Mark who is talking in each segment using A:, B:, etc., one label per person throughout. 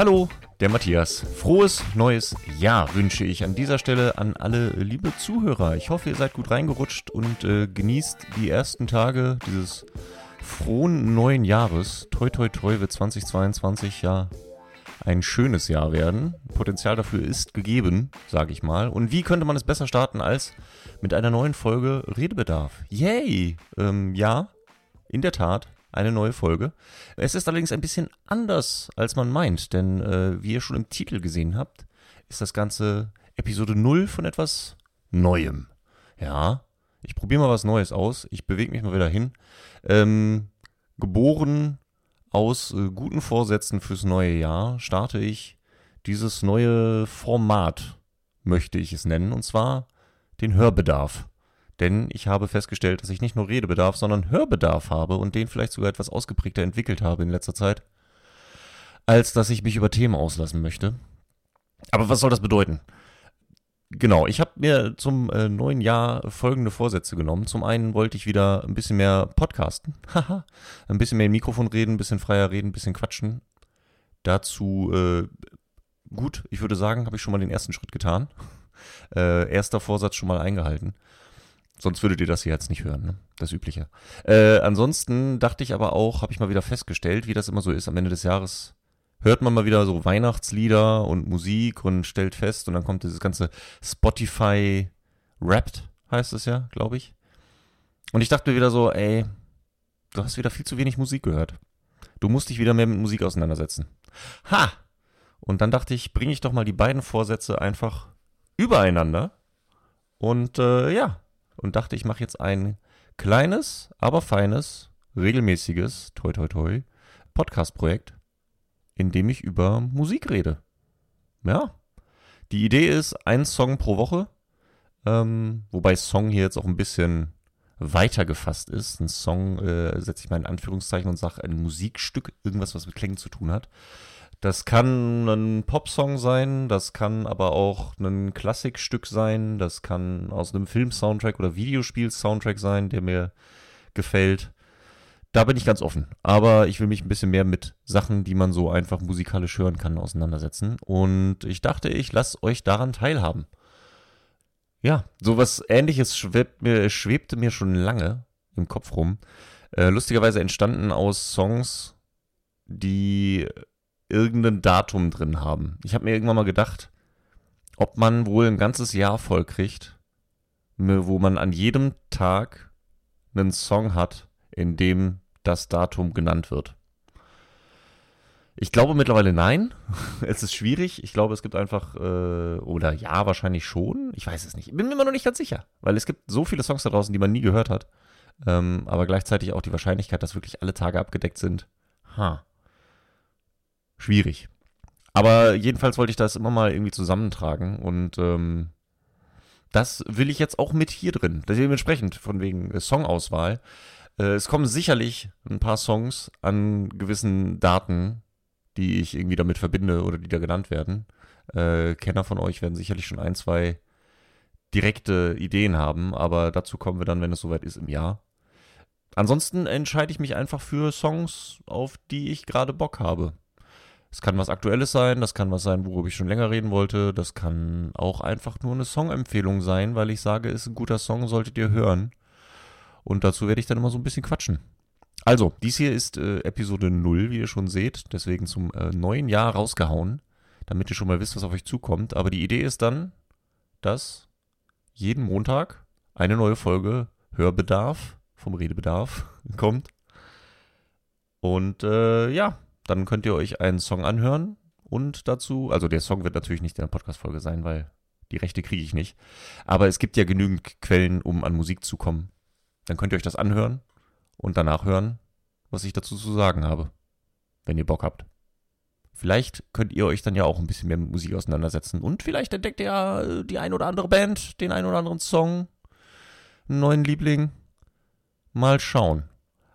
A: Hallo, der Matthias. Frohes neues Jahr wünsche ich an dieser Stelle an alle liebe Zuhörer. Ich hoffe, ihr seid gut reingerutscht und äh, genießt die ersten Tage dieses frohen neuen Jahres. Toi, toi, toi wird 2022 ja ein schönes Jahr werden. Potenzial dafür ist gegeben, sage ich mal. Und wie könnte man es besser starten als mit einer neuen Folge Redebedarf? Yay! Ähm, ja, in der Tat, eine neue Folge. Es ist allerdings ein bisschen anders, als man meint, denn äh, wie ihr schon im Titel gesehen habt, ist das Ganze Episode 0 von etwas Neuem. Ja, ich probiere mal was Neues aus. Ich bewege mich mal wieder hin. Ähm, geboren aus äh, guten Vorsätzen fürs neue Jahr starte ich dieses neue Format, möchte ich es nennen, und zwar den Hörbedarf. Denn ich habe festgestellt, dass ich nicht nur Redebedarf, sondern Hörbedarf habe und den vielleicht sogar etwas ausgeprägter entwickelt habe in letzter Zeit, als dass ich mich über Themen auslassen möchte. Aber was soll das bedeuten? Genau, ich habe mir zum äh, neuen Jahr folgende Vorsätze genommen. Zum einen wollte ich wieder ein bisschen mehr podcasten. Haha. ein bisschen mehr im Mikrofon reden, ein bisschen freier reden, ein bisschen quatschen. Dazu, äh, gut, ich würde sagen, habe ich schon mal den ersten Schritt getan. Äh, erster Vorsatz schon mal eingehalten. Sonst würdet ihr das hier jetzt nicht hören, ne? das Übliche. Äh, ansonsten dachte ich aber auch, habe ich mal wieder festgestellt, wie das immer so ist am Ende des Jahres hört man mal wieder so Weihnachtslieder und Musik und stellt fest und dann kommt dieses ganze Spotify Wrapped, heißt es ja, glaube ich. Und ich dachte mir wieder so, ey, du hast wieder viel zu wenig Musik gehört. Du musst dich wieder mehr mit Musik auseinandersetzen. Ha! Und dann dachte ich, bringe ich doch mal die beiden Vorsätze einfach übereinander. Und äh, ja, und dachte, ich mache jetzt ein kleines, aber feines, regelmäßiges, toi toi toi, Podcast-Projekt indem ich über Musik rede. Ja. Die Idee ist ein Song pro Woche, ähm, wobei Song hier jetzt auch ein bisschen weiter gefasst ist. Ein Song äh, setze ich mal in Anführungszeichen und sage ein Musikstück, irgendwas, was mit Klängen zu tun hat. Das kann ein Popsong sein, das kann aber auch ein Klassikstück sein, das kann aus einem Film-Soundtrack oder Videospiel-Soundtrack sein, der mir gefällt da bin ich ganz offen. Aber ich will mich ein bisschen mehr mit Sachen, die man so einfach musikalisch hören kann, auseinandersetzen. Und ich dachte, ich lasse euch daran teilhaben. Ja, sowas ähnliches schwebt mir, schwebte mir schon lange im Kopf rum. Äh, lustigerweise entstanden aus Songs, die irgendein Datum drin haben. Ich habe mir irgendwann mal gedacht, ob man wohl ein ganzes Jahr voll kriegt, wo man an jedem Tag einen Song hat, in dem das Datum genannt wird. Ich glaube mittlerweile nein. es ist schwierig. Ich glaube, es gibt einfach, äh, oder ja, wahrscheinlich schon. Ich weiß es nicht. Ich bin mir immer noch nicht ganz sicher, weil es gibt so viele Songs da draußen, die man nie gehört hat. Ähm, aber gleichzeitig auch die Wahrscheinlichkeit, dass wirklich alle Tage abgedeckt sind. Ha. Schwierig. Aber jedenfalls wollte ich das immer mal irgendwie zusammentragen und ähm, das will ich jetzt auch mit hier drin. Dementsprechend von wegen Songauswahl äh, es kommen sicherlich ein paar Songs an gewissen Daten, die ich irgendwie damit verbinde oder die da genannt werden. Äh, Kenner von euch werden sicherlich schon ein, zwei direkte Ideen haben, aber dazu kommen wir dann, wenn es soweit ist, im Jahr. Ansonsten entscheide ich mich einfach für Songs, auf die ich gerade Bock habe. Es kann was Aktuelles sein, das kann was sein, worüber ich schon länger reden wollte, das kann auch einfach nur eine Songempfehlung sein, weil ich sage, ist ein guter Song, solltet ihr hören. Und dazu werde ich dann immer so ein bisschen quatschen. Also, dies hier ist äh, Episode 0, wie ihr schon seht, deswegen zum äh, neuen Jahr rausgehauen, damit ihr schon mal wisst, was auf euch zukommt. Aber die Idee ist dann, dass jeden Montag eine neue Folge Hörbedarf vom Redebedarf kommt. Und äh, ja, dann könnt ihr euch einen Song anhören und dazu, also der Song wird natürlich nicht in der Podcast-Folge sein, weil die Rechte kriege ich nicht. Aber es gibt ja genügend Quellen, um an Musik zu kommen. Dann könnt ihr euch das anhören und danach hören, was ich dazu zu sagen habe, wenn ihr Bock habt. Vielleicht könnt ihr euch dann ja auch ein bisschen mehr mit Musik auseinandersetzen und vielleicht entdeckt ihr ja äh, die ein oder andere Band, den ein oder anderen Song, einen neuen Liebling. Mal schauen.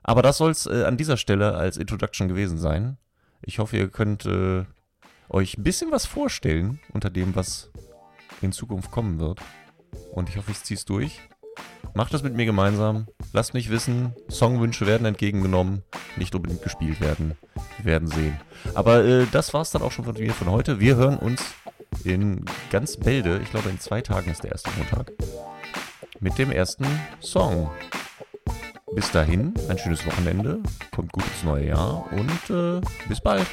A: Aber das soll es äh, an dieser Stelle als Introduction gewesen sein. Ich hoffe, ihr könnt äh, euch ein bisschen was vorstellen unter dem, was in Zukunft kommen wird. Und ich hoffe, ich ziehe es durch. Macht das mit mir gemeinsam. Lasst mich wissen. Songwünsche werden entgegengenommen, nicht unbedingt gespielt werden. Wir werden sehen. Aber äh, das war's dann auch schon von mir von heute. Wir hören uns in ganz Bälde. Ich glaube, in zwei Tagen ist der erste Montag. Mit dem ersten Song. Bis dahin, ein schönes Wochenende. Kommt gut ins neue Jahr und äh, bis bald.